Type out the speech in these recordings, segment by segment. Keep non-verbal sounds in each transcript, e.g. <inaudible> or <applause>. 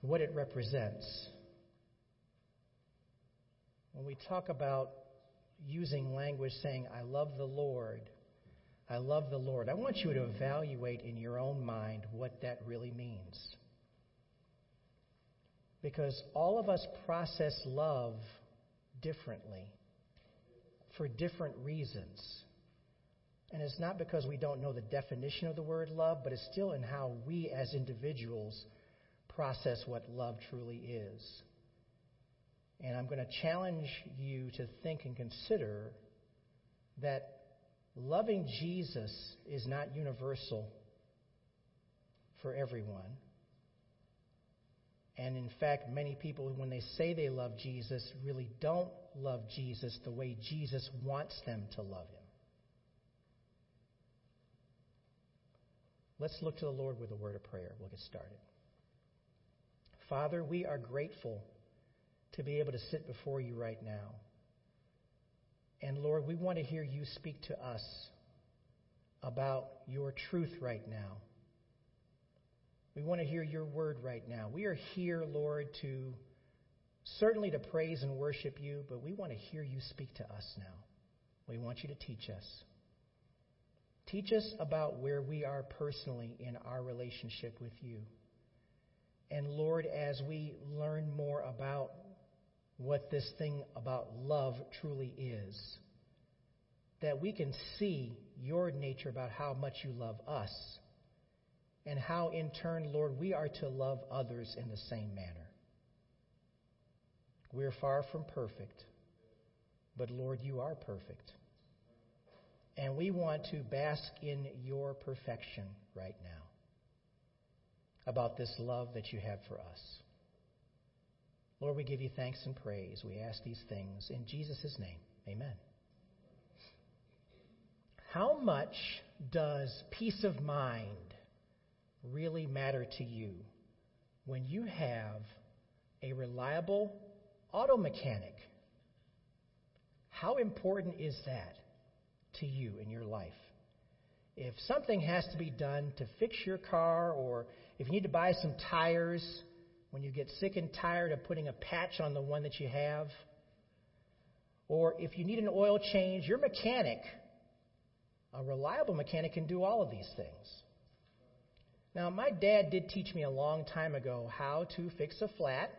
what it represents. When we talk about using language saying, I love the Lord, I love the Lord, I want you to evaluate in your own mind what that really means. Because all of us process love differently for different reasons. And it's not because we don't know the definition of the word love, but it's still in how we as individuals process what love truly is. And I'm going to challenge you to think and consider that loving Jesus is not universal for everyone. And in fact, many people, when they say they love Jesus, really don't love Jesus the way Jesus wants them to love him. Let's look to the Lord with a word of prayer. We'll get started. Father, we are grateful to be able to sit before you right now. And Lord, we want to hear you speak to us about your truth right now. We want to hear your word right now. We are here, Lord, to certainly to praise and worship you, but we want to hear you speak to us now. We want you to teach us. Teach us about where we are personally in our relationship with you. And Lord, as we learn more about what this thing about love truly is, that we can see your nature about how much you love us, and how in turn, Lord, we are to love others in the same manner. We're far from perfect, but Lord, you are perfect. And we want to bask in your perfection right now about this love that you have for us. Lord, we give you thanks and praise. We ask these things in Jesus' name. Amen. How much does peace of mind really matter to you when you have a reliable auto mechanic? How important is that to you in your life? If something has to be done to fix your car, or if you need to buy some tires when you get sick and tired of putting a patch on the one that you have, or if you need an oil change, your mechanic, a reliable mechanic, can do all of these things. Now, my dad did teach me a long time ago how to fix a flat.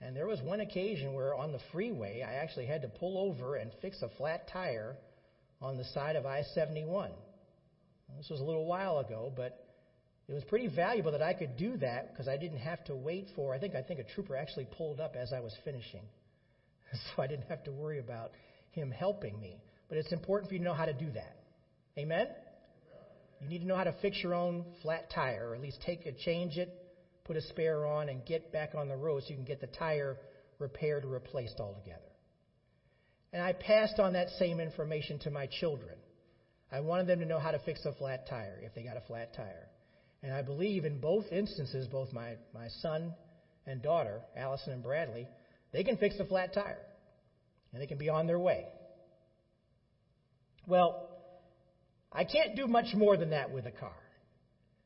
And there was one occasion where on the freeway, I actually had to pull over and fix a flat tire on the side of I 71. This was a little while ago, but it was pretty valuable that I could do that because I didn't have to wait for. I think I think a trooper actually pulled up as I was finishing, <laughs> so I didn't have to worry about him helping me. But it's important for you to know how to do that. Amen. You need to know how to fix your own flat tire, or at least take it, change it, put a spare on, and get back on the road so you can get the tire repaired or replaced altogether. And I passed on that same information to my children. I wanted them to know how to fix a flat tire if they got a flat tire. And I believe in both instances, both my, my son and daughter, Allison and Bradley, they can fix a flat tire. And they can be on their way. Well, I can't do much more than that with a car.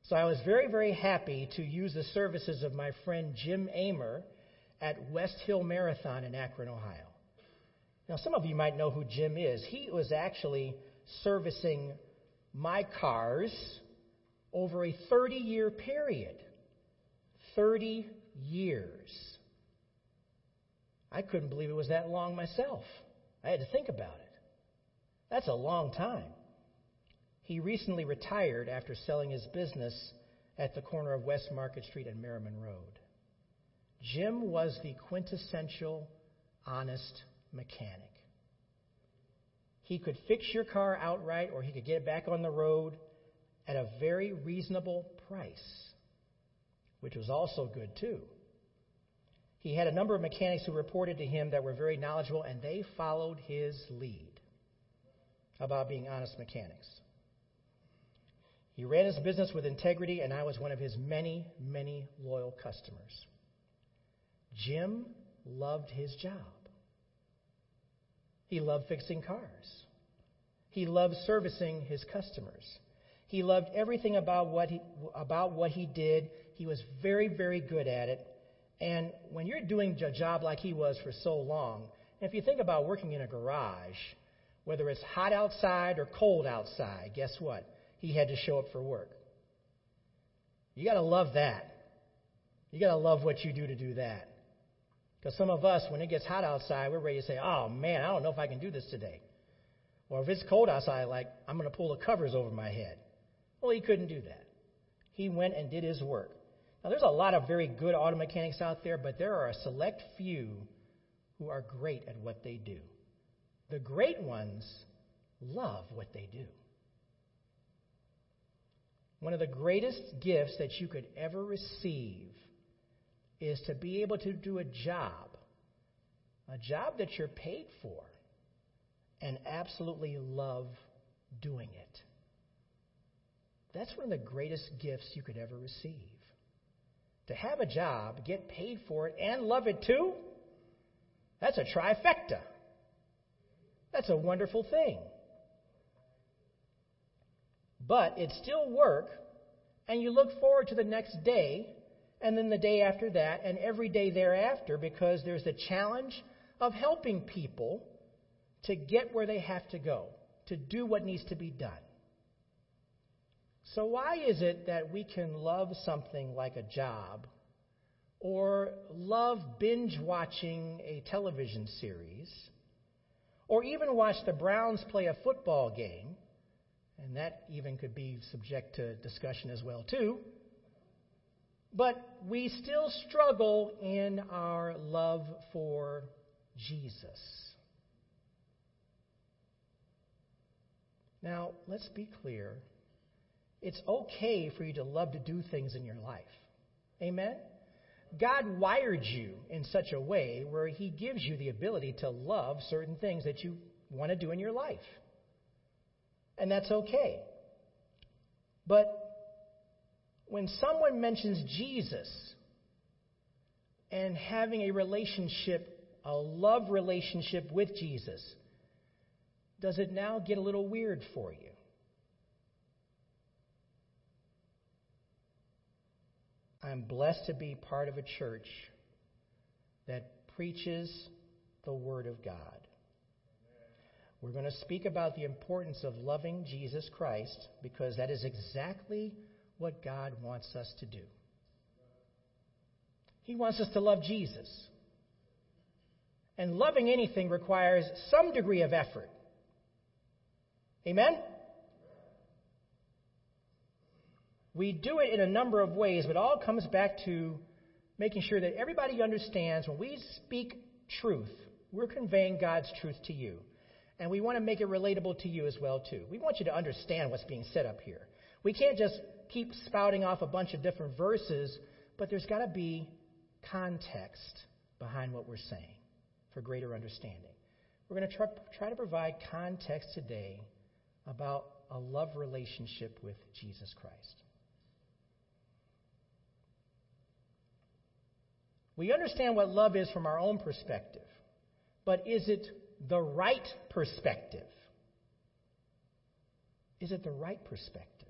So I was very, very happy to use the services of my friend Jim Amer at West Hill Marathon in Akron, Ohio. Now, some of you might know who Jim is. He was actually servicing my cars over a 30 year period. 30 years. I couldn't believe it was that long myself. I had to think about it. That's a long time. He recently retired after selling his business at the corner of West Market Street and Merriman Road. Jim was the quintessential honest mechanic. He could fix your car outright or he could get it back on the road at a very reasonable price, which was also good too. He had a number of mechanics who reported to him that were very knowledgeable and they followed his lead about being honest mechanics. He ran his business with integrity, and I was one of his many, many loyal customers. Jim loved his job. He loved fixing cars. He loved servicing his customers. He loved everything about what he, about what he did. He was very, very good at it. And when you're doing a job like he was for so long, if you think about working in a garage, whether it's hot outside or cold outside, guess what? He had to show up for work. You got to love that. You got to love what you do to do that. Because some of us, when it gets hot outside, we're ready to say, oh man, I don't know if I can do this today. Or if it's cold outside, like, I'm going to pull the covers over my head. Well, he couldn't do that. He went and did his work. Now, there's a lot of very good auto mechanics out there, but there are a select few who are great at what they do. The great ones love what they do. One of the greatest gifts that you could ever receive is to be able to do a job, a job that you're paid for, and absolutely love doing it. That's one of the greatest gifts you could ever receive. To have a job, get paid for it, and love it too, that's a trifecta. That's a wonderful thing. But it's still work, and you look forward to the next day, and then the day after that, and every day thereafter, because there's the challenge of helping people to get where they have to go, to do what needs to be done. So, why is it that we can love something like a job or love binge watching a television series or even watch the Browns play a football game? And that even could be subject to discussion as well, too. But we still struggle in our love for Jesus. Now, let's be clear it's okay for you to love to do things in your life. Amen? God wired you in such a way where He gives you the ability to love certain things that you want to do in your life. And that's okay. But when someone mentions Jesus and having a relationship, a love relationship with Jesus, does it now get a little weird for you? I'm blessed to be part of a church that preaches the Word of God. We're going to speak about the importance of loving Jesus Christ because that is exactly what God wants us to do. He wants us to love Jesus. And loving anything requires some degree of effort. Amen? We do it in a number of ways, but it all comes back to making sure that everybody understands when we speak truth, we're conveying God's truth to you. And we want to make it relatable to you as well too. We want you to understand what's being said up here. We can't just keep spouting off a bunch of different verses, but there's got to be context behind what we're saying for greater understanding. We're going to try, try to provide context today about a love relationship with Jesus Christ. We understand what love is from our own perspective, but is it the right perspective? Is it the right perspective?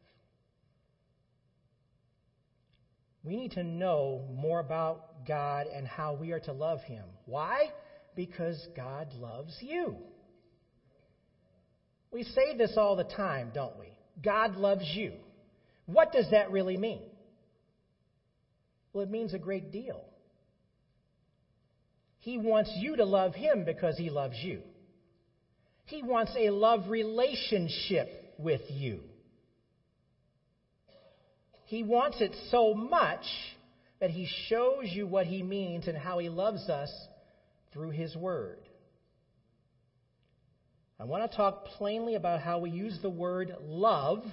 We need to know more about God and how we are to love Him. Why? Because God loves you. We say this all the time, don't we? God loves you. What does that really mean? Well, it means a great deal. He wants you to love him because he loves you. He wants a love relationship with you. He wants it so much that he shows you what he means and how he loves us through his word. I want to talk plainly about how we use the word love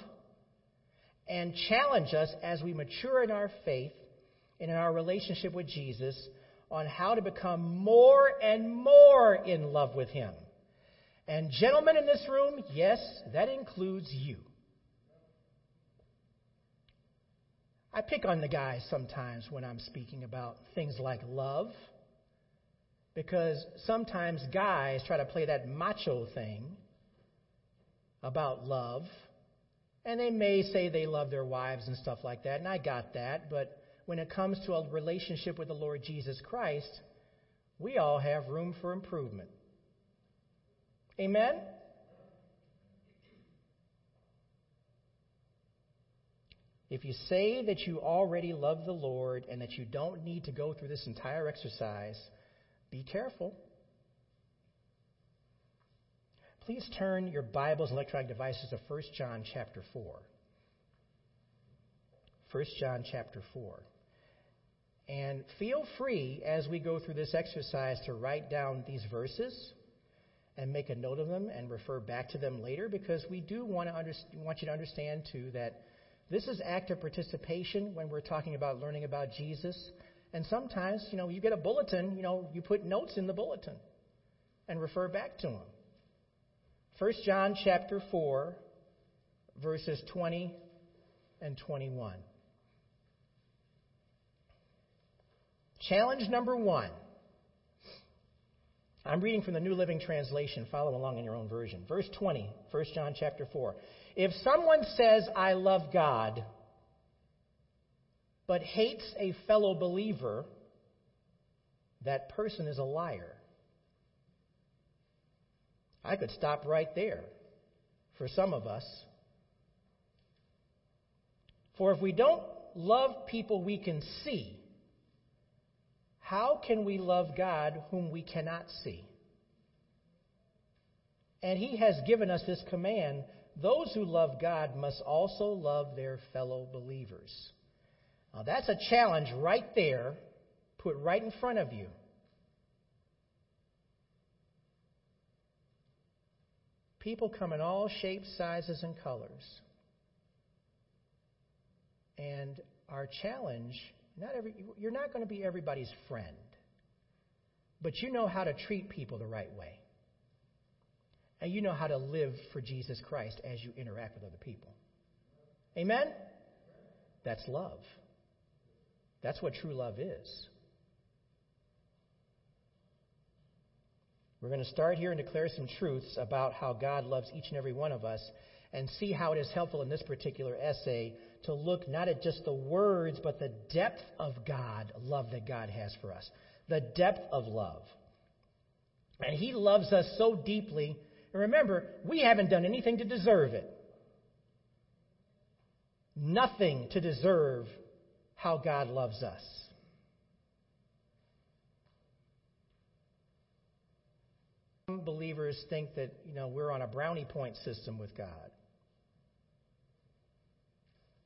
and challenge us as we mature in our faith and in our relationship with Jesus on how to become more and more in love with Him. And, gentlemen in this room, yes, that includes you. I pick on the guys sometimes when I'm speaking about things like love, because sometimes guys try to play that macho thing about love, and they may say they love their wives and stuff like that, and I got that, but when it comes to a relationship with the Lord Jesus Christ, we all have room for improvement. Amen? If you say that you already love the Lord and that you don't need to go through this entire exercise, be careful. Please turn your Bibles and electronic devices to 1 John chapter 4. 1 John chapter 4. And feel free as we go through this exercise to write down these verses and make a note of them and refer back to them later because we do want, to under, want you to understand, too, that this is active participation when we're talking about learning about Jesus. And sometimes, you know, you get a bulletin, you know, you put notes in the bulletin and refer back to them. 1 John chapter 4, verses 20 and 21. Challenge number one. I'm reading from the New Living Translation. Follow along in your own version. Verse 20, 1 John chapter 4. If someone says, I love God, but hates a fellow believer, that person is a liar. I could stop right there for some of us. For if we don't love people we can see, how can we love God whom we cannot see? And He has given us this command those who love God must also love their fellow believers. Now, that's a challenge right there, put right in front of you. People come in all shapes, sizes, and colors. And our challenge not every, you're not going to be everybody's friend, but you know how to treat people the right way. And you know how to live for Jesus Christ as you interact with other people. Amen? That's love. That's what true love is. We're going to start here and declare some truths about how God loves each and every one of us and see how it is helpful in this particular essay to look not at just the words, but the depth of God, love that God has for us. The depth of love. And He loves us so deeply. And remember, we haven't done anything to deserve it. Nothing to deserve how God loves us. Some believers think that, you know, we're on a brownie point system with God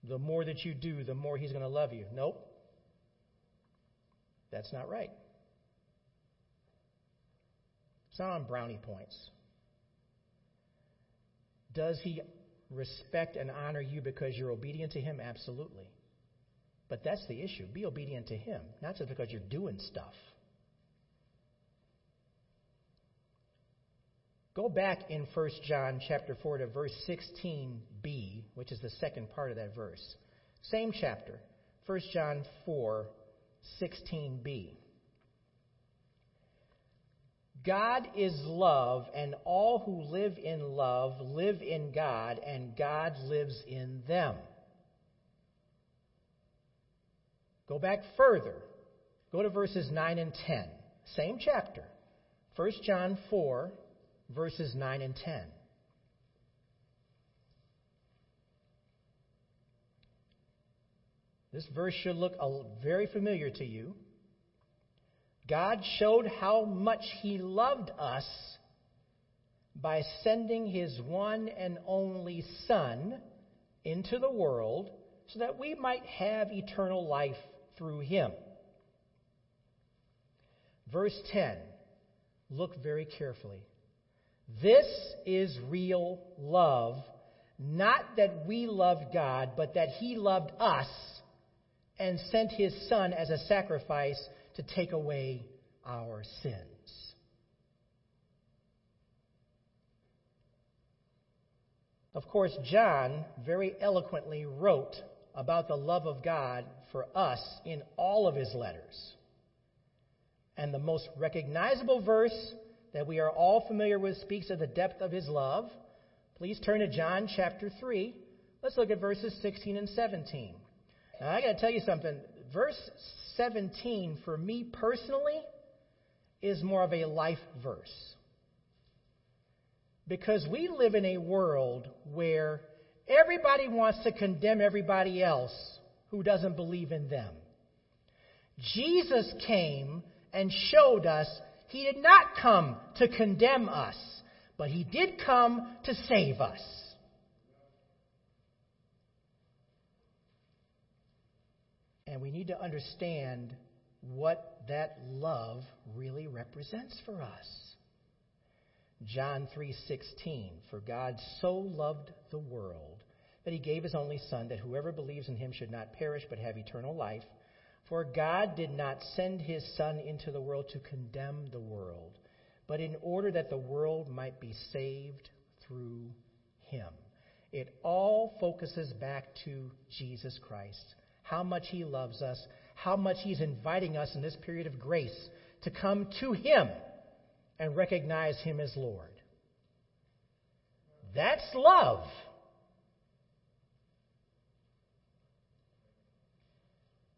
the more that you do, the more He's going to love you. Nope. That's not right. It's not on brownie points. Does He respect and honor you because you're obedient to Him? Absolutely. But that's the issue. Be obedient to Him, not just because you're doing stuff. Go back in 1 John chapter 4 to verse 16b, which is the second part of that verse. Same chapter, 1 John 4, 16b. God is love, and all who live in love live in God, and God lives in them. Go back further. Go to verses 9 and 10. Same chapter. 1 John 4, verses 9 and 10. This verse should look very familiar to you. God showed how much He loved us by sending His one and only Son into the world so that we might have eternal life through Him. Verse 10. Look very carefully. This is real love. Not that we loved God, but that He loved us and sent His Son as a sacrifice to take away our sins. Of course, John very eloquently wrote about the love of God for us in all of his letters. And the most recognizable verse that we are all familiar with speaks of the depth of his love. Please turn to John chapter 3. Let's look at verses 16 and 17. Now, I got to tell you something. verse 17, for me personally, is more of a life verse. Because we live in a world where everybody wants to condemn everybody else who doesn't believe in them. Jesus came and showed us he did not come to condemn us, but he did come to save us. And we need to understand what that love really represents for us. John 3:16 For God so loved the world that he gave his only son that whoever believes in him should not perish but have eternal life. For God did not send his son into the world to condemn the world, but in order that the world might be saved through him. It all focuses back to Jesus Christ. How much he loves us, how much he's inviting us in this period of grace to come to him and recognize Him as Lord. That's love.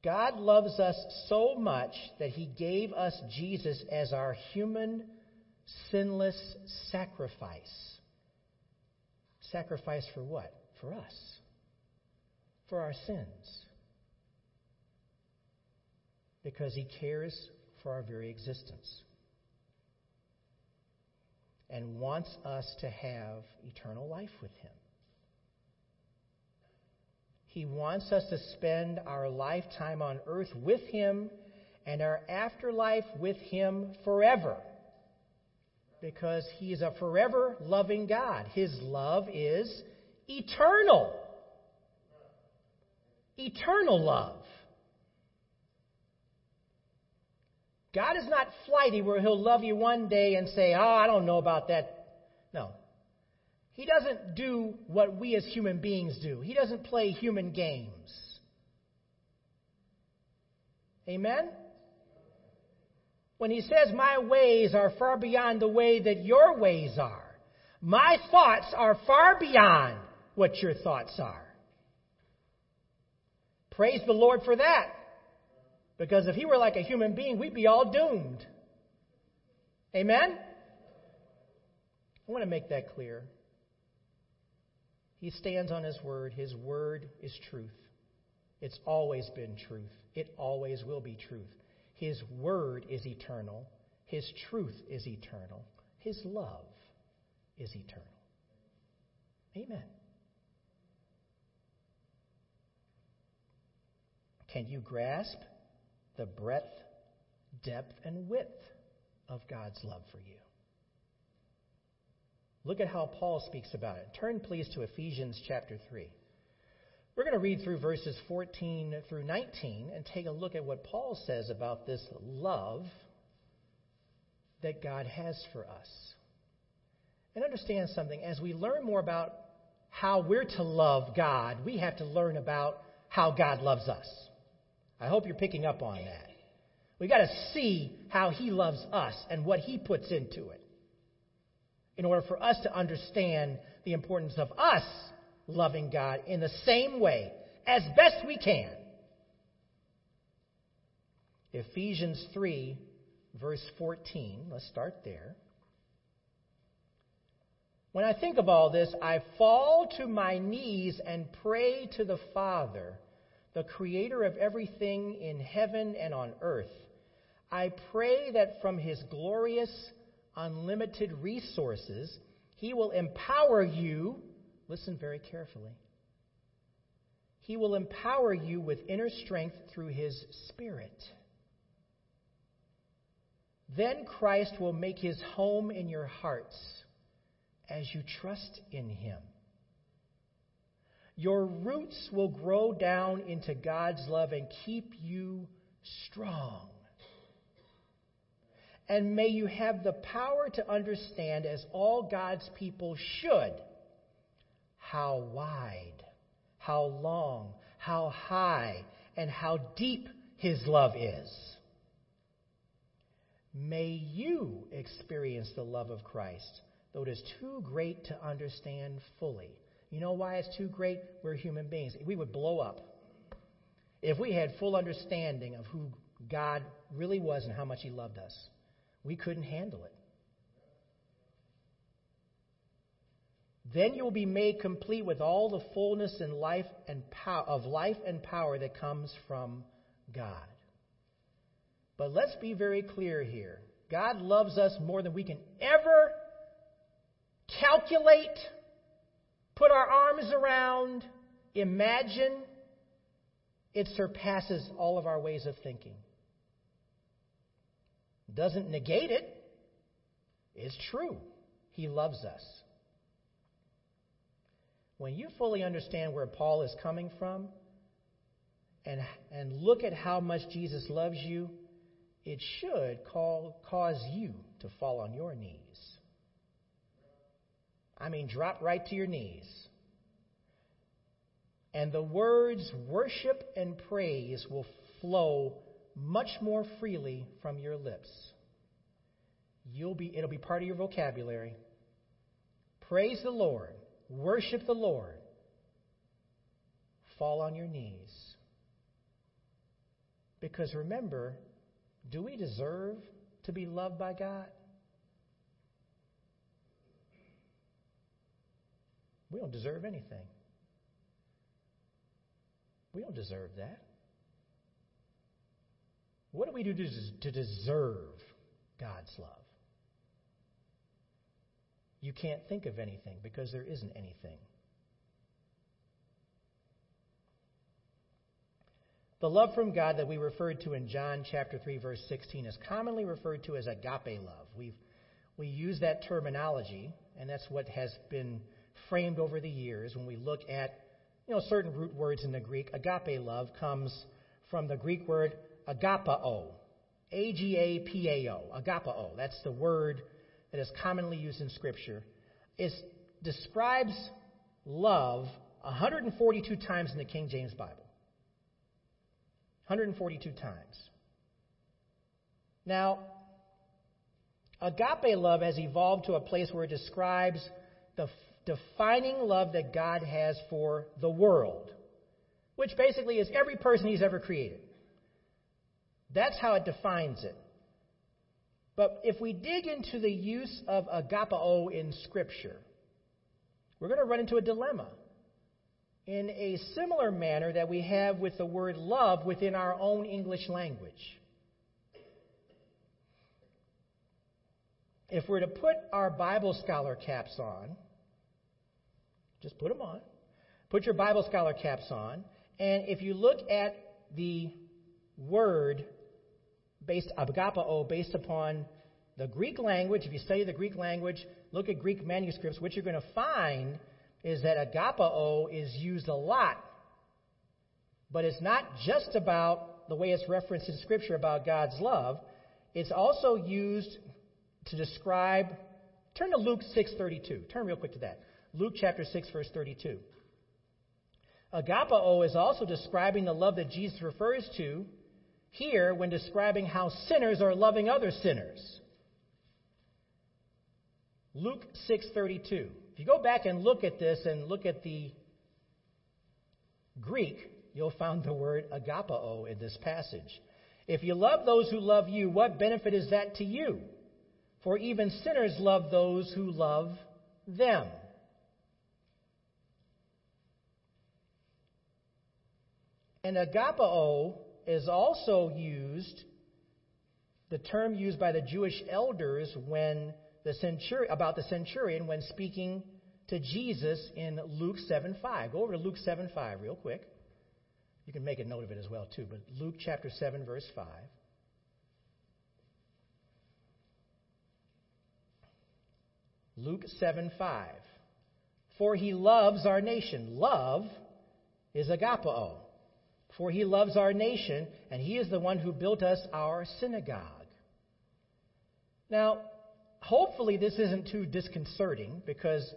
God loves us so much that He gave us Jesus as our human, sinless sacrifice. Sacrifice for what? For us. For our sins. Because He cares for our very existence and wants us to have eternal life with Him. He wants us to spend our lifetime on earth with Him and our afterlife with Him forever. Because He is a forever loving God. His love is eternal. Eternal love. God is not flighty where He'll love you one day and say, Oh, I don't know about that. He doesn't do what we as human beings do, He doesn't play human games. Amen? When He says, My ways are far beyond the way that your ways are, my thoughts are far beyond what your thoughts are. Praise the Lord for that. Because if he were like a human being, we'd be all doomed. Amen? I want to make that clear. He stands on his word. His word is truth. It's always been truth. It always will be truth. His word is eternal. His truth is eternal. His love is eternal. Amen. Can you grasp the breadth, depth, and width of God's love for you. Look at how Paul speaks about it. Turn, please, to Ephesians chapter 3. We're going to read through verses 14 through 19 and take a look at what Paul says about this love that God has for us. And understand something. As we learn more about how we're to love God, we have to learn about how God loves us. I hope you're picking up on that. We've got to see how he loves us and what he puts into it in order for us to understand the importance of us loving God in the same way as best we can. Ephesians 3, verse 14. Let's start there. When I think of all this, I fall to my knees and pray to the Father the creator of everything in heaven and on earth, I pray that from his glorious, unlimited resources, he will empower you. Listen very carefully. He will empower you with inner strength through his Spirit. Then Christ will make his home in your hearts as you trust in him. Your roots will grow down into God's love and keep you strong. And may you have the power to understand, as all God's people should, how wide, how long, how high, and how deep His love is. May you experience the love of Christ, though it is too great to understand fully you know why it's too great? We're human beings. We would blow up. if we had full understanding of who God really was and how much He loved us, we couldn't handle it. Then you will be made complete with all the fullness and life and pow- of life and power that comes from God. But let's be very clear here. God loves us more than we can ever calculate, put our arms around, imagine. It surpasses all of our ways of thinking. Doesn't negate it. It's true. He loves us. When you fully understand where Paul is coming from and, and look at how much Jesus loves you, it should call, cause you to fall on your knees. I mean, drop right to your knees. And the words worship and praise will flow much more freely from your lips. You'll be, it'll be part of your vocabulary. Praise the Lord. Worship the Lord. Fall on your knees. Because remember, do we deserve to be loved by God? We don't deserve anything. We don't deserve that. What do we do to deserve God's love? You can't think of anything because there isn't anything. The love from God that we referred to in John chapter 3 verse 16 is commonly referred to as agape love. we we use that terminology and that's what has been framed over the years when we look at you know certain root words in the Greek. Agape love comes from the Greek word agapao. A G A P A O. Agapao. That's the word that is commonly used in Scripture, It describes love 142 times in the King James Bible. 142 times. Now, agape love has evolved to a place where it describes the defining love that God has for the world, which basically is every person he's ever created. That's how it defines it. But if we dig into the use of agapao in Scripture, we're going to run into a dilemma in a similar manner that we have with the word love within our own English language. If we're to put our Bible scholar caps on, just put them on. Put your Bible scholar caps on, and if you look at the word based agapao based upon the Greek language. If you study the Greek language, look at Greek manuscripts, what you're going to find is that agapao is used a lot. But it's not just about the way it's referenced in Scripture about God's love. It's also used to describe. Turn to Luke 6:32. Turn real quick to that. Luke chapter 6 verse 32. Agapao is also describing the love that Jesus refers to here when describing how sinners are loving other sinners. Luke 6:32. If you go back and look at this and look at the Greek, you'll find the word agapao in this passage. If you love those who love you, what benefit is that to you? For even sinners love those who love them. And agapao is also used, the term used by the Jewish elders when the centurion, about the centurion when speaking to Jesus in Luke 7:5. Go over to Luke 7:5 real quick. You can make a note of it as well too, but Luke chapter 7 verse 5. Luke 7:5. For he loves our nation. Love is agapao for he loves our nation, and he is the one who built us our synagogue. Now, hopefully this isn't too disconcerting because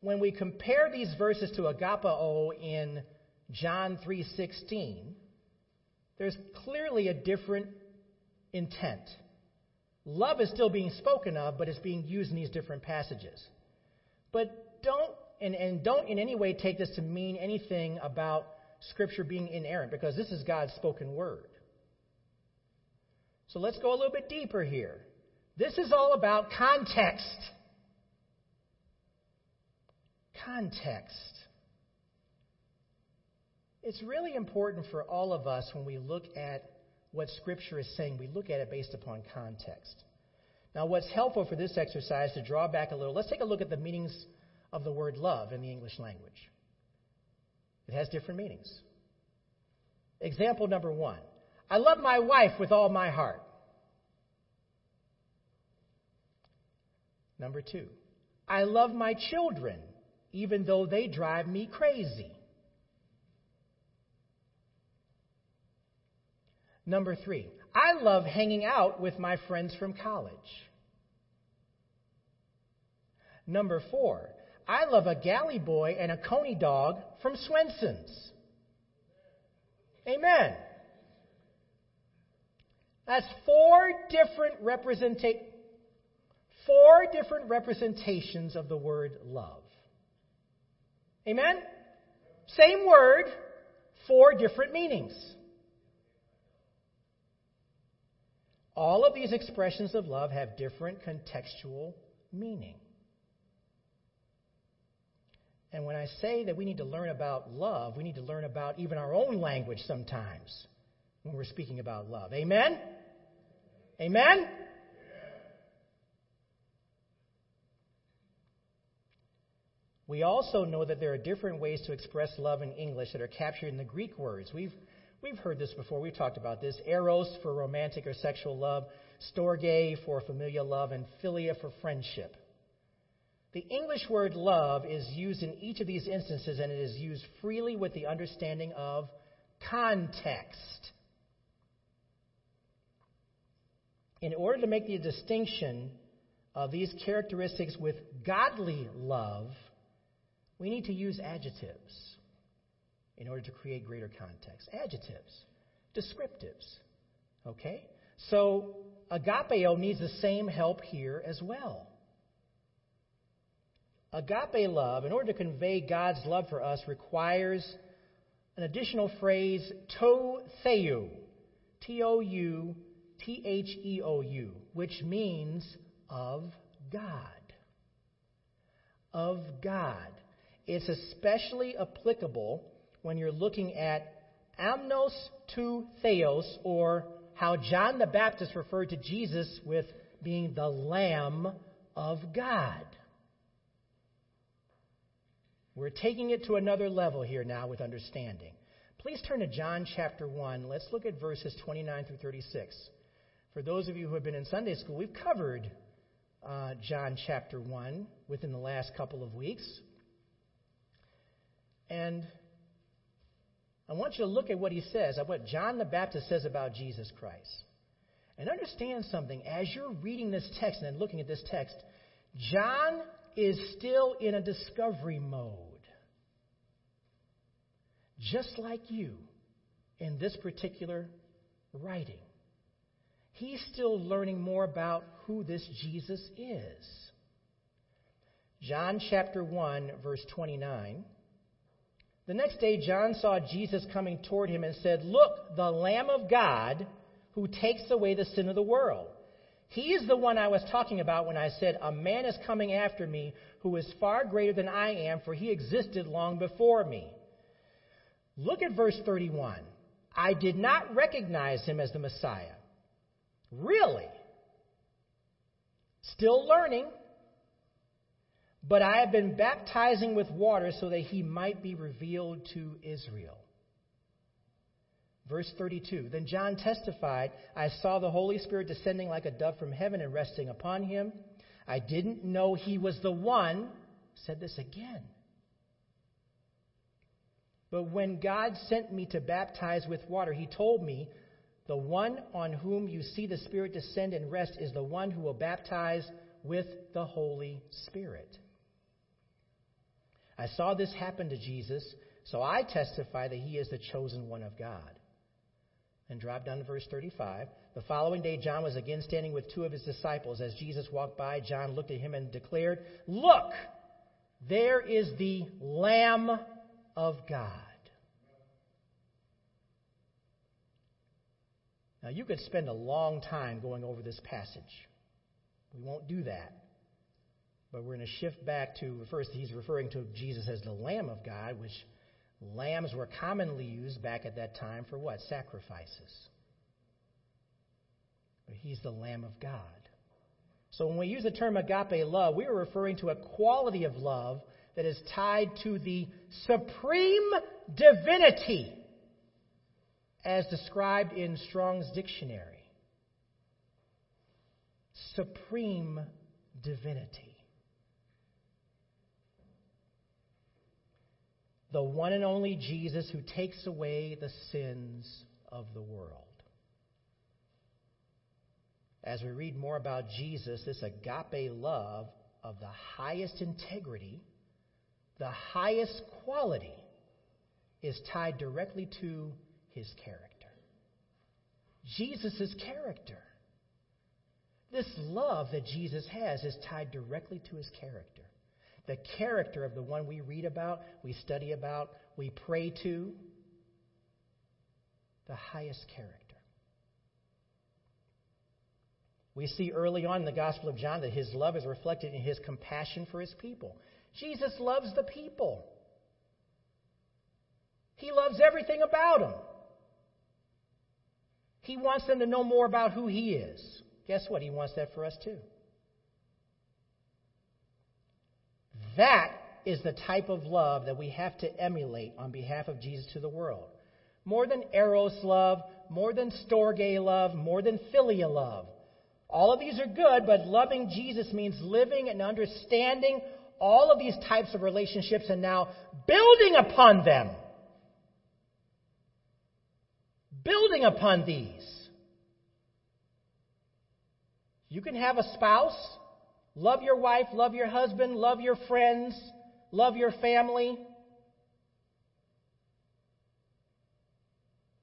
when we compare these verses to agapao in John 3:16, there's clearly a different intent. Love is still being spoken of, but it's being used in these different passages. But don't and, and don't in any way take this to mean anything about Scripture being inerrant because this is God's spoken word. So let's go a little bit deeper here. This is all about context. Context. It's really important for all of us when we look at what Scripture is saying, we look at it based upon context. Now, what's helpful for this exercise to draw back a little, let's take a look at the meanings of the word love in the English language. It has different meanings. Example number one I love my wife with all my heart. Number two, I love my children even though they drive me crazy. Number three, I love hanging out with my friends from college. Number four, I love a galley boy and a coney dog from Swenson's. Amen. That's four different representa- four different representations of the word love. Amen? Same word, four different meanings. All of these expressions of love have different contextual meaning. And when I say that we need to learn about love, we need to learn about even our own language sometimes when we're speaking about love. Amen? Amen? We also know that there are different ways to express love in English that are captured in the Greek words. We've We've heard this before. We've talked about this. Eros for romantic or sexual love, storge for familial love, and philia for friendship. The English word love is used in each of these instances, and it is used freely with the understanding of context. In order to make the distinction of these characteristics with godly love, we need to use adjectives in order to create greater context. Adjectives, descriptives. Okay? So agapeo needs the same help here as well. Agape love, in order to convey God's love for us, requires an additional phrase, tou theou, T O U T H E O U, which means of God. Of God. It's especially applicable when you're looking at amnos to theos, or how John the Baptist referred to Jesus with being the Lamb of God. We're taking it to another level here now with understanding. Please turn to John chapter 1. Let's look at verses 29 through 36. For those of you who have been in Sunday school, we've covered uh, John chapter 1 within the last couple of weeks. And I want you to look at what he says, at what John the Baptist says about Jesus Christ. And understand something. As you're reading this text and looking at this text, John is still in a discovery mode. Just like you in this particular writing. He's still learning more about who this Jesus is. John chapter 1, verse 29. The next day, John saw Jesus coming toward him and said, Look, the Lamb of God who takes away the sin of the world. He is the one I was talking about when I said, A man is coming after me who is far greater than I am, for he existed long before me. Look at verse 31. I did not recognize him as the Messiah. Really? Still learning. But I have been baptizing with water so that he might be revealed to Israel. Verse 32 Then John testified, I saw the Holy Spirit descending like a dove from heaven and resting upon him. I didn't know he was the one. Said this again. But when God sent me to baptize with water, he told me, The one on whom you see the Spirit descend and rest is the one who will baptize with the Holy Spirit. I saw this happen to Jesus, so I testify that he is the chosen one of God and drop down to verse 35. The following day, John was again standing with two of his disciples. As Jesus walked by, John looked at him and declared, Look, there is the Lamb of God. Now, you could spend a long time going over this passage. We won't do that. But we're going to shift back to, first, he's referring to Jesus as the Lamb of God, which lambs were commonly used back at that time for what? Sacrifices. But he's the Lamb of God. So when we use the term agape love, we are referring to a quality of love that is tied to the supreme divinity as described in Strong's dictionary. Supreme divinity. The one and only Jesus who takes away the sins of the world. As we read more about Jesus, this agape love of the highest integrity, the highest quality, is tied directly to his character. Jesus' character. This love that Jesus has is tied directly to his character. The character of the one we read about, we study about, we pray to, the highest character. We see early on in the Gospel of John that his love is reflected in his compassion for his people. Jesus loves the people. He loves everything about them. He wants them to know more about who He is. Guess what? He wants that for us too. That is the type of love that we have to emulate on behalf of Jesus to the world. More than Eros love, more than Storge love, more than Philia love. All of these are good, but loving Jesus means living and understanding all of these types of relationships and now building upon them building upon these. You can have a spouse, love your wife, love your husband, love your friends, love your family,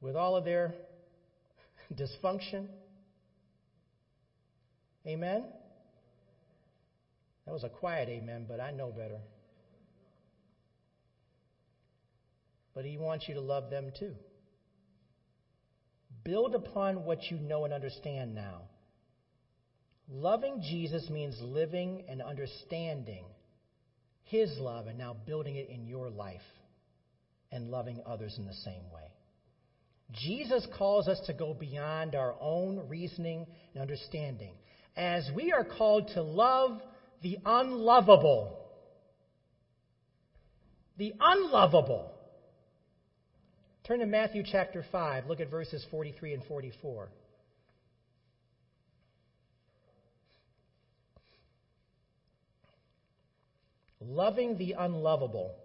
with all of their <laughs> dysfunction. Amen? That was a quiet amen, but I know better. But he wants you to love them too. Build upon what you know and understand now. Loving Jesus means living and understanding His love and now building it in your life and loving others in the same way. Jesus calls us to go beyond our own reasoning and understanding as we are called to love the unlovable. The unlovable. Turn to Matthew chapter 5. Look at verses 43 and 44. Loving the unlovable.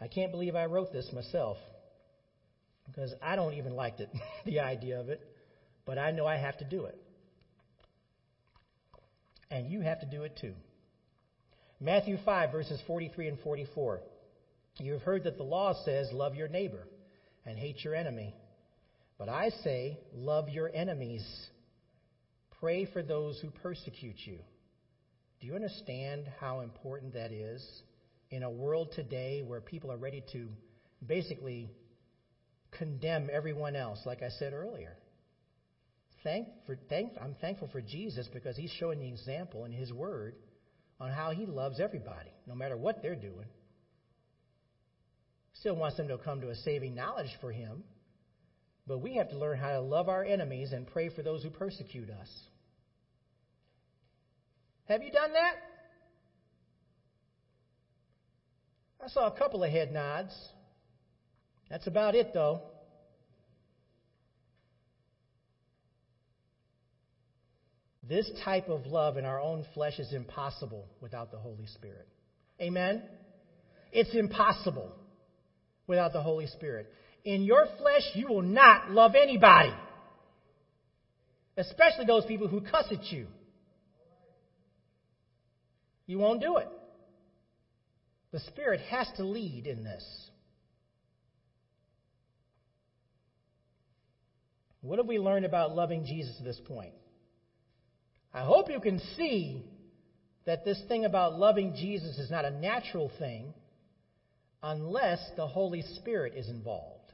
I can't believe I wrote this myself because I don't even like it, <laughs> the idea of it, but I know I have to do it. And you have to do it too. Matthew 5, verses 43 and 44. You have heard that the law says, Love your neighbor and hate your enemy. But I say, Love your enemies. Pray for those who persecute you. Do you understand how important that is in a world today where people are ready to basically condemn everyone else, like I said earlier? Thank for, thank, I'm thankful for Jesus because he's showing the example in his word on how he loves everybody, no matter what they're doing. Still wants them to come to a saving knowledge for Him. But we have to learn how to love our enemies and pray for those who persecute us. Have you done that? I saw a couple of head nods. That's about it, though. This type of love in our own flesh is impossible without the Holy Spirit. Amen? It's impossible without the Holy Spirit. In your flesh, you will not love anybody, especially those people who cuss at you. You won't do it. The Spirit has to lead in this. What have we learned about loving Jesus at this point? I hope you can see that this thing about loving Jesus is not a natural thing unless the Holy Spirit is involved.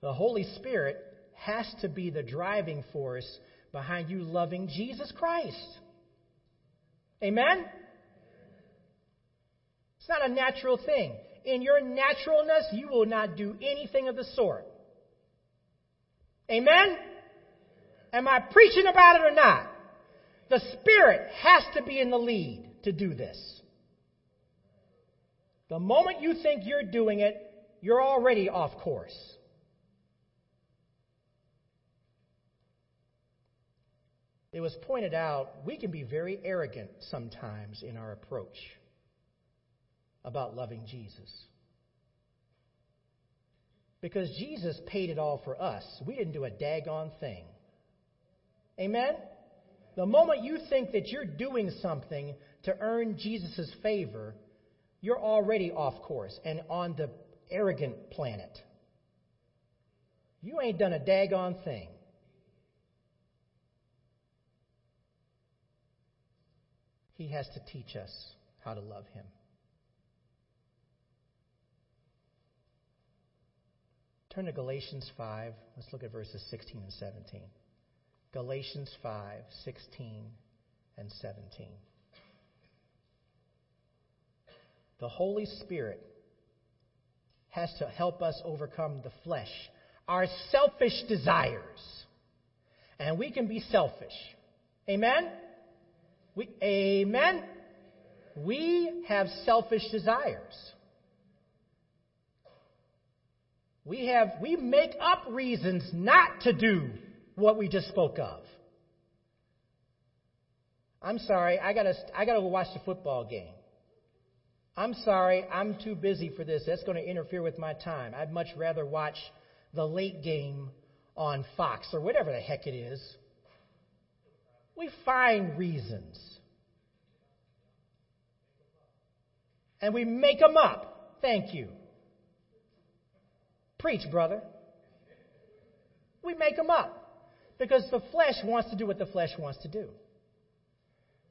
The Holy Spirit has to be the driving force behind you loving Jesus Christ. Amen? It's not a natural thing. In your naturalness, you will not do anything of the sort. Amen? Am I preaching about it or not? The Spirit has to be in the lead to do this. The moment you think you're doing it, you're already off course. It was pointed out we can be very arrogant sometimes in our approach about loving Jesus. Because Jesus paid it all for us. We didn't do a daggone thing. Amen? The moment you think that you're doing something to earn Jesus' favor, you're already off course and on the arrogant planet. You ain't done a daggone thing. He has to teach us how to love Him. Turn to Galatians 5. Let's look at verses 16 and 17. Galatians 5, 16 and 17. The Holy Spirit has to help us overcome the flesh, our selfish desires. And we can be selfish. Amen? We, amen? We have selfish desires. We have we make up reasons not to do what we just spoke of. I'm sorry, I gotta I gotta go watch the football game. I'm sorry, I'm too busy for this. That's going to interfere with my time. I'd much rather watch the late game on Fox or whatever the heck it is. We find reasons. And we make them up. Thank you. Preach, brother. We make them up because the flesh wants to do what the flesh wants to do.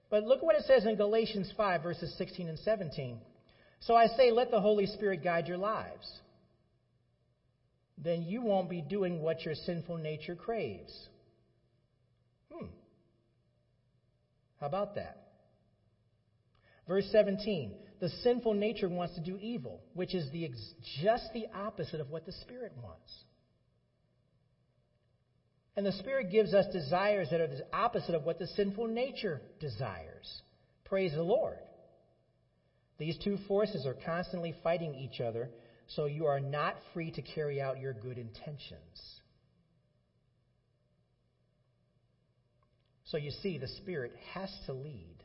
But look what it says in Galatians 5, verses 16 and 17. So I say, let the Holy Spirit guide your lives. Then you won't be doing what your sinful nature craves. Hmm. How about that? Verse 17. The sinful nature wants to do evil, which is the ex- just the opposite of what the Spirit wants. And the Spirit gives us desires that are the opposite of what the sinful nature desires. Praise the Lord. These two forces are constantly fighting each other, so you are not free to carry out your good intentions. So you see, the Spirit has to lead.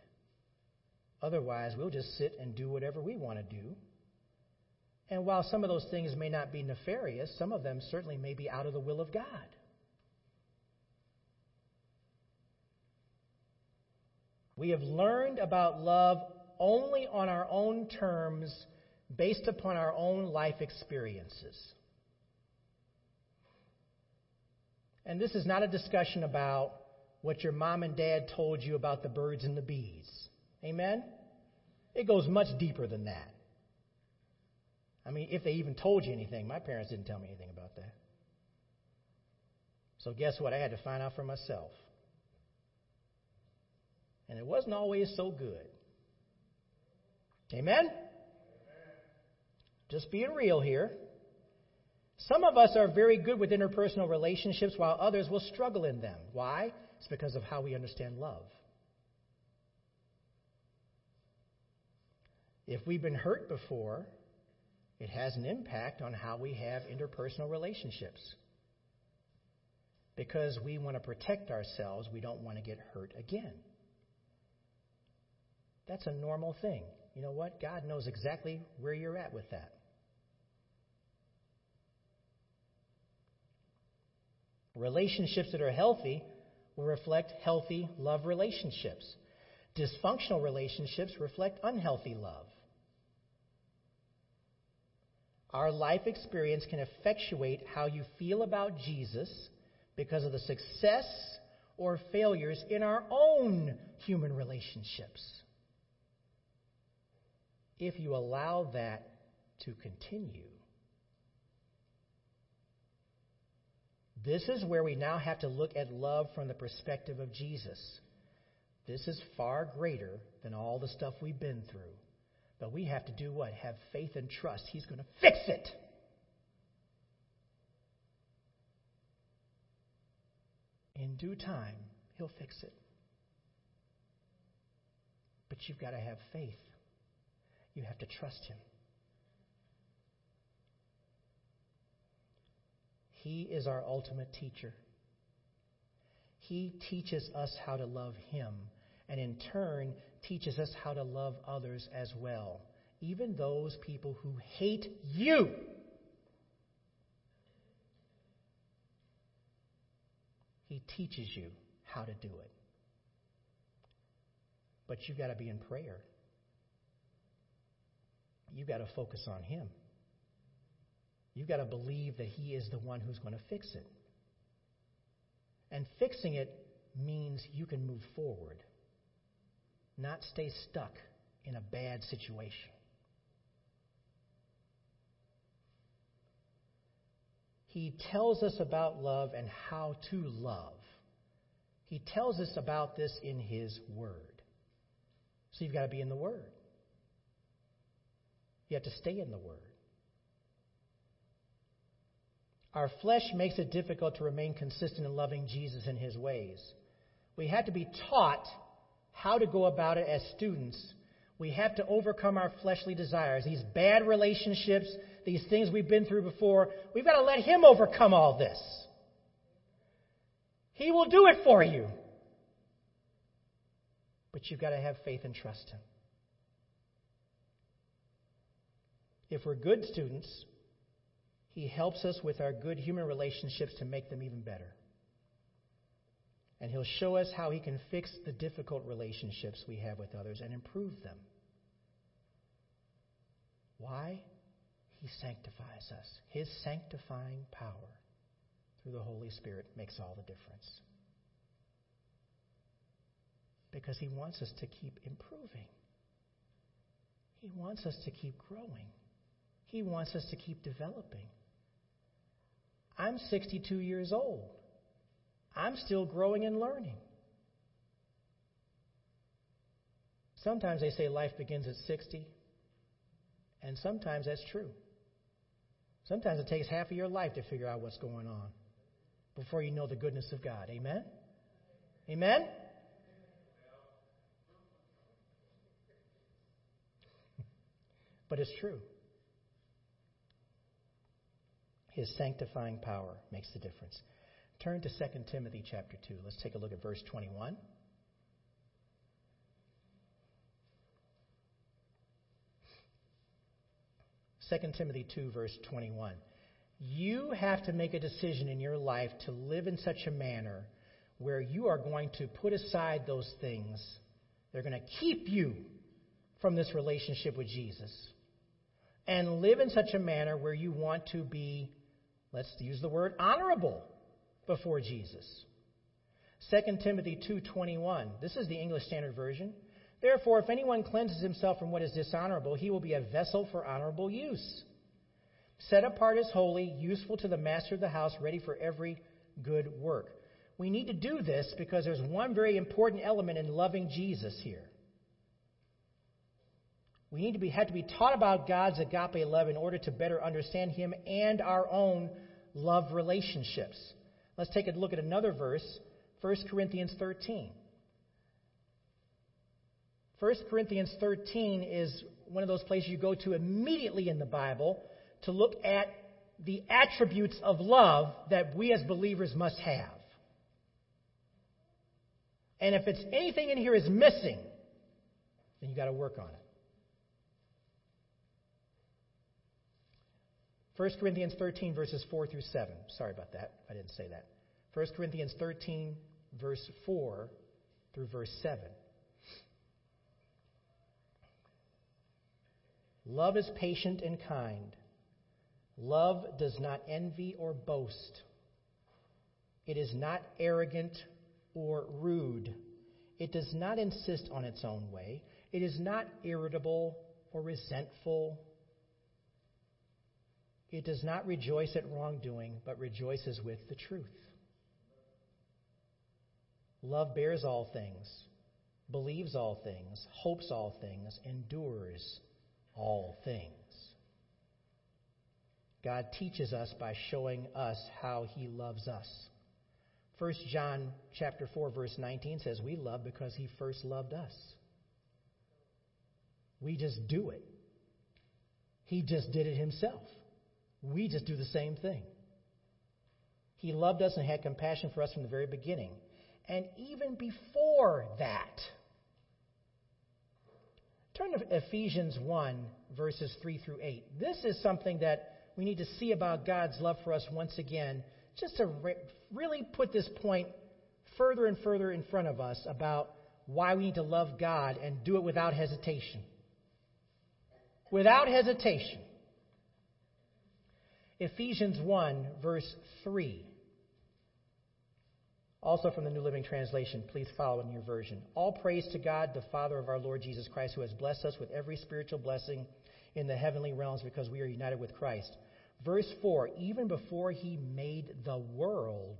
Otherwise, we'll just sit and do whatever we want to do. And while some of those things may not be nefarious, some of them certainly may be out of the will of God. We have learned about love only on our own terms, based upon our own life experiences. And this is not a discussion about what your mom and dad told you about the birds and the bees. Amen? It goes much deeper than that. I mean, if they even told you anything, my parents didn't tell me anything about that. So, guess what? I had to find out for myself. And it wasn't always so good. Amen? Just being real here. Some of us are very good with interpersonal relationships while others will struggle in them. Why? It's because of how we understand love. If we've been hurt before, it has an impact on how we have interpersonal relationships. Because we want to protect ourselves, we don't want to get hurt again. That's a normal thing. You know what? God knows exactly where you're at with that. Relationships that are healthy will reflect healthy love relationships. Dysfunctional relationships reflect unhealthy love. Our life experience can effectuate how you feel about Jesus because of the success or failures in our own human relationships if you allow that to continue. This is where we now have to look at love from the perspective of Jesus. This is far greater than all the stuff we've been through. But we have to do what? Have faith and trust. He's going to fix it. In due time, He'll fix it. But you've got to have faith. You have to trust Him. He is our ultimate teacher. He teaches us how to love Him, and in turn, teaches us how to love others as well, even those people who hate you. He teaches you how to do it. But you've got to be in prayer. You've got to focus on Him. You've got to believe that He is the one who's going to fix it. And fixing it means you can move forward, not stay stuck in a bad situation. He tells us about love and how to love. He tells us about this in His Word. So you've got to be in the Word. You have to stay in the Word. Our flesh makes it difficult to remain consistent in loving Jesus and his ways. We have to be taught how to go about it as students. We have to overcome our fleshly desires, these bad relationships, these things we've been through before. We've got to let him overcome all this. He will do it for you. But you've got to have faith and trust him. If we're good students, he helps us with our good human relationships to make them even better. And He'll show us how He can fix the difficult relationships we have with others and improve them. Why? He sanctifies us. His sanctifying power through the Holy Spirit makes all the difference. Because He wants us to keep improving, He wants us to keep growing, He wants us to keep developing. I'm 62 years old. I'm still growing and learning. Sometimes they say life begins at 60, and sometimes that's true. Sometimes it takes half of your life to figure out what's going on before you know the goodness of God. Amen? Amen? but it's true. His sanctifying power makes the difference. Turn to 2 Timothy chapter 2. Let's take a look at verse 21. Second Timothy 2, verse 21. You have to make a decision in your life to live in such a manner where you are going to put aside those things. They're going to keep you from this relationship with Jesus. And live in such a manner where you want to be Let's use the word honorable before Jesus. 2 Timothy 2:21. This is the English Standard Version. Therefore, if anyone cleanses himself from what is dishonorable, he will be a vessel for honorable use, set apart as holy, useful to the master of the house, ready for every good work. We need to do this because there's one very important element in loving Jesus here. We need to be, have to be taught about God's agape love in order to better understand Him and our own love relationships. Let's take a look at another verse, 1 Corinthians 13. 1 Corinthians 13 is one of those places you go to immediately in the Bible to look at the attributes of love that we as believers must have. And if it's anything in here is missing, then you got to work on it. 1 Corinthians 13, verses 4 through 7. Sorry about that. I didn't say that. 1 Corinthians 13, verse 4 through verse 7. Love is patient and kind. Love does not envy or boast. It is not arrogant or rude. It does not insist on its own way. It is not irritable or resentful It does not rejoice at wrongdoing, but rejoices with the truth. Love bears all things, believes all things, hopes all things, endures all things. God teaches us by showing us how he loves us. 1 John chapter 4 verse 19 says we love because he first loved us. We just do it. He just did it himself. We just do the same thing. He loved us and had compassion for us from the very beginning. And even before that, turn to Ephesians 1, verses 3 through 8. This is something that we need to see about God's love for us once again, just to re- really put this point further and further in front of us about why we need to love God and do it without hesitation. Without hesitation. Ephesians 1, verse 3. Also from the New Living Translation, please follow in your version. All praise to God, the Father of our Lord Jesus Christ, who has blessed us with every spiritual blessing in the heavenly realms because we are united with Christ. Verse 4 Even before he made the world,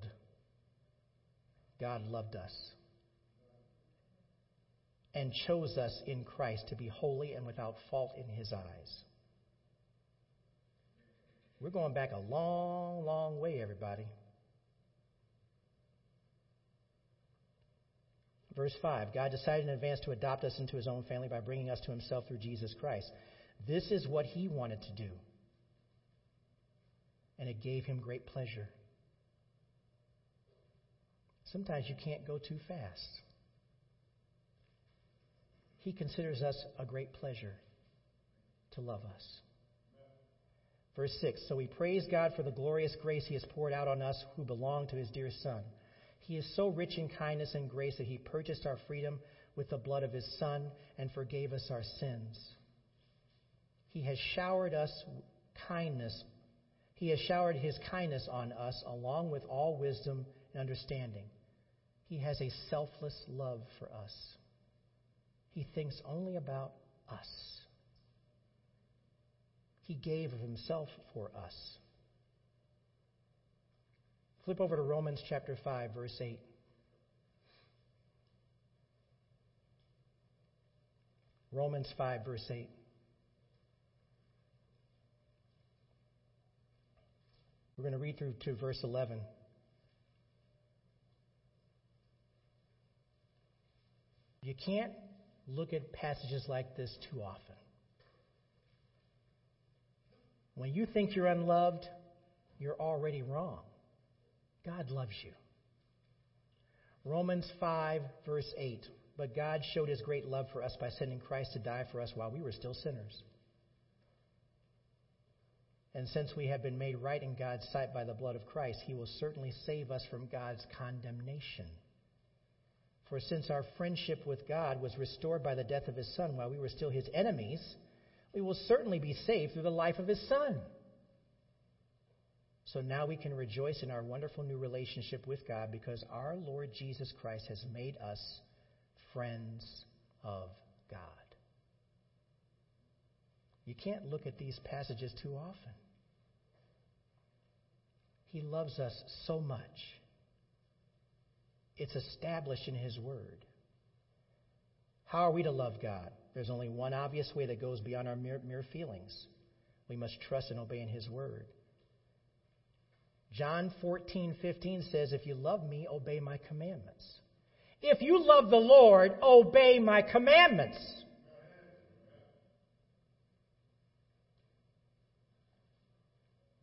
God loved us and chose us in Christ to be holy and without fault in his eyes. We're going back a long, long way, everybody. Verse 5 God decided in advance to adopt us into his own family by bringing us to himself through Jesus Christ. This is what he wanted to do. And it gave him great pleasure. Sometimes you can't go too fast. He considers us a great pleasure to love us. Verse 6 So we praise God for the glorious grace he has poured out on us who belong to his dear Son. He is so rich in kindness and grace that he purchased our freedom with the blood of his Son and forgave us our sins. He has showered us kindness. He has showered his kindness on us along with all wisdom and understanding. He has a selfless love for us. He thinks only about us. He gave of himself for us. Flip over to Romans chapter 5, verse 8. Romans 5, verse 8. We're going to read through to verse 11. You can't look at passages like this too often. When you think you're unloved, you're already wrong. God loves you. Romans 5, verse 8. But God showed his great love for us by sending Christ to die for us while we were still sinners. And since we have been made right in God's sight by the blood of Christ, he will certainly save us from God's condemnation. For since our friendship with God was restored by the death of his Son while we were still his enemies, we will certainly be saved through the life of his Son. So now we can rejoice in our wonderful new relationship with God because our Lord Jesus Christ has made us friends of God. You can't look at these passages too often. He loves us so much. It's established in His Word. How are we to love God? There's only one obvious way that goes beyond our mere, mere feelings. We must trust and obey in His Word. John 14, 15 says, If you love me, obey my commandments. If you love the Lord, obey my commandments.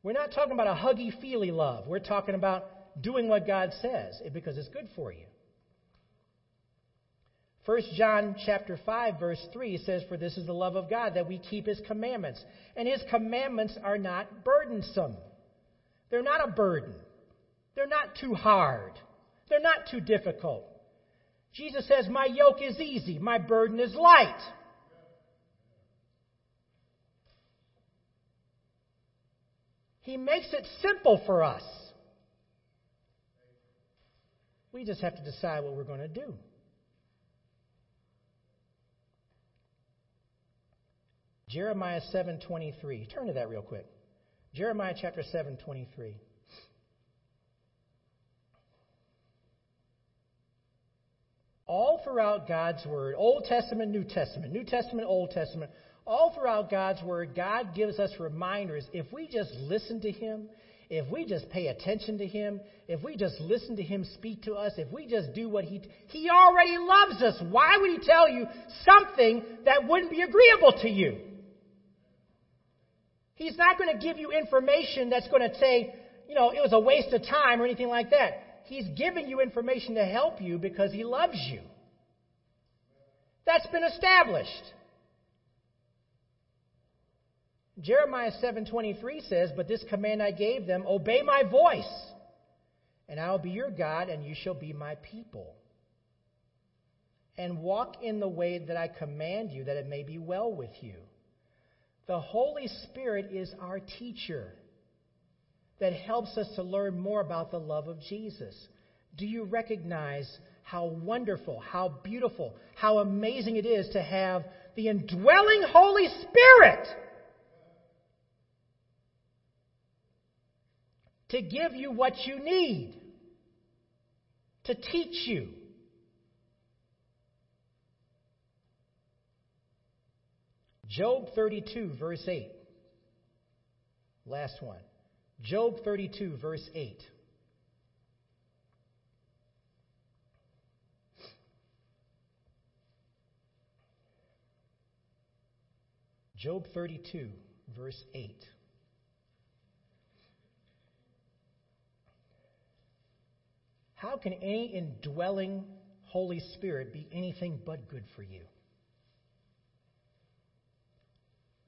We're not talking about a huggy feely love. We're talking about doing what God says because it's good for you. 1 John chapter 5 verse 3 says for this is the love of God that we keep his commandments and his commandments are not burdensome. They're not a burden. They're not too hard. They're not too difficult. Jesus says my yoke is easy, my burden is light. He makes it simple for us. We just have to decide what we're going to do. Jeremiah 7:23. Turn to that real quick. Jeremiah chapter 7:23. All throughout God's Word, Old Testament, New Testament, New Testament, Old Testament, all throughout God's Word, God gives us reminders. If we just listen to Him, if we just pay attention to Him, if we just listen to Him speak to us, if we just do what He He already loves us. Why would He tell you something that wouldn't be agreeable to you? He's not going to give you information that's going to say, you know, it was a waste of time or anything like that. He's giving you information to help you because He loves you. That's been established. Jeremiah 7:23 says, "But this command I gave them, obey my voice, and I will be your God, and you shall be my people. And walk in the way that I command you, that it may be well with you." The Holy Spirit is our teacher that helps us to learn more about the love of Jesus. Do you recognize how wonderful, how beautiful, how amazing it is to have the indwelling Holy Spirit? to give you what you need, to teach you. Job 32, verse 8. Last one. Job 32, verse 8. Job 32, verse 8. How can any indwelling Holy Spirit be anything but good for you?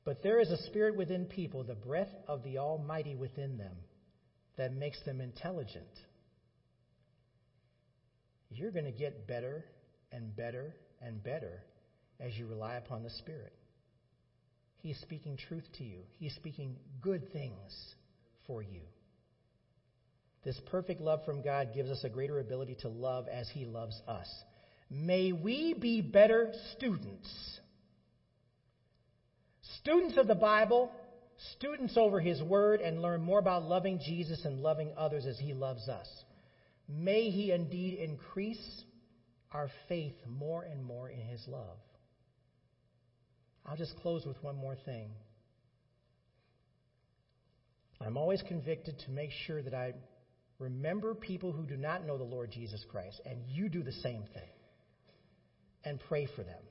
But there is a spirit within people, the breath of the Almighty within them, that makes them intelligent. You're going to get better and better and better as you rely upon the Spirit. He's speaking truth to you, He's speaking good things for you. This perfect love from God gives us a greater ability to love as He loves us. May we be better students. Students of the Bible, students over His Word, and learn more about loving Jesus and loving others as He loves us. May He indeed increase our faith more and more in His love. I'll just close with one more thing. I'm always convicted to make sure that I Remember people who do not know the Lord Jesus Christ, and you do the same thing. And pray for them.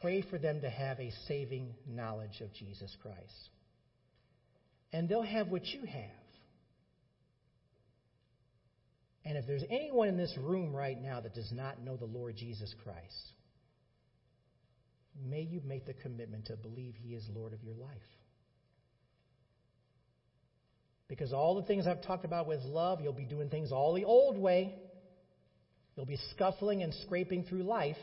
Pray for them to have a saving knowledge of Jesus Christ. And they'll have what you have. And if there's anyone in this room right now that does not know the Lord Jesus Christ, may you make the commitment to believe He is Lord of your life. Because all the things I've talked about with love, you'll be doing things all the old way. You'll be scuffling and scraping through life,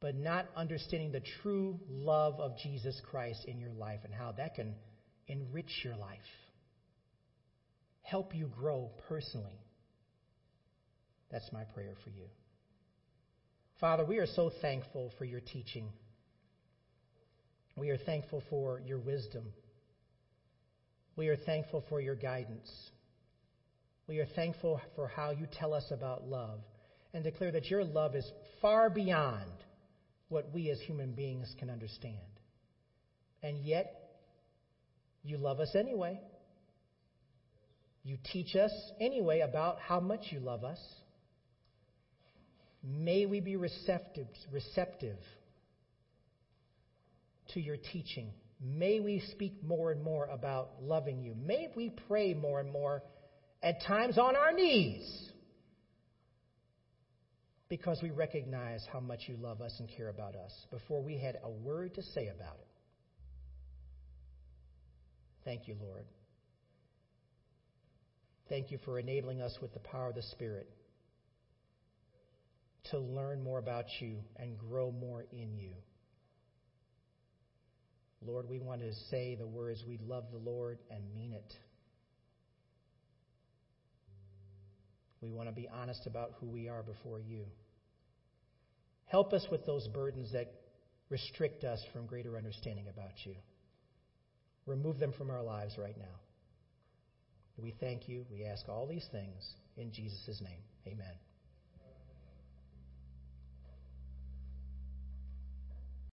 but not understanding the true love of Jesus Christ in your life and how that can enrich your life, help you grow personally. That's my prayer for you. Father, we are so thankful for your teaching. We are thankful for your wisdom. We are thankful for your guidance. We are thankful for how you tell us about love and declare that your love is far beyond what we as human beings can understand. And yet, you love us anyway. You teach us anyway about how much you love us. May we be receptive, receptive to your teaching. May we speak more and more about loving you. May we pray more and more, at times on our knees, because we recognize how much you love us and care about us before we had a word to say about it. Thank you, Lord. Thank you for enabling us with the power of the Spirit to learn more about you and grow more in you. Lord, we want to say the words, we love the Lord and mean it. We want to be honest about who we are before you. Help us with those burdens that restrict us from greater understanding about you. Remove them from our lives right now. We thank you. We ask all these things in Jesus' name. Amen.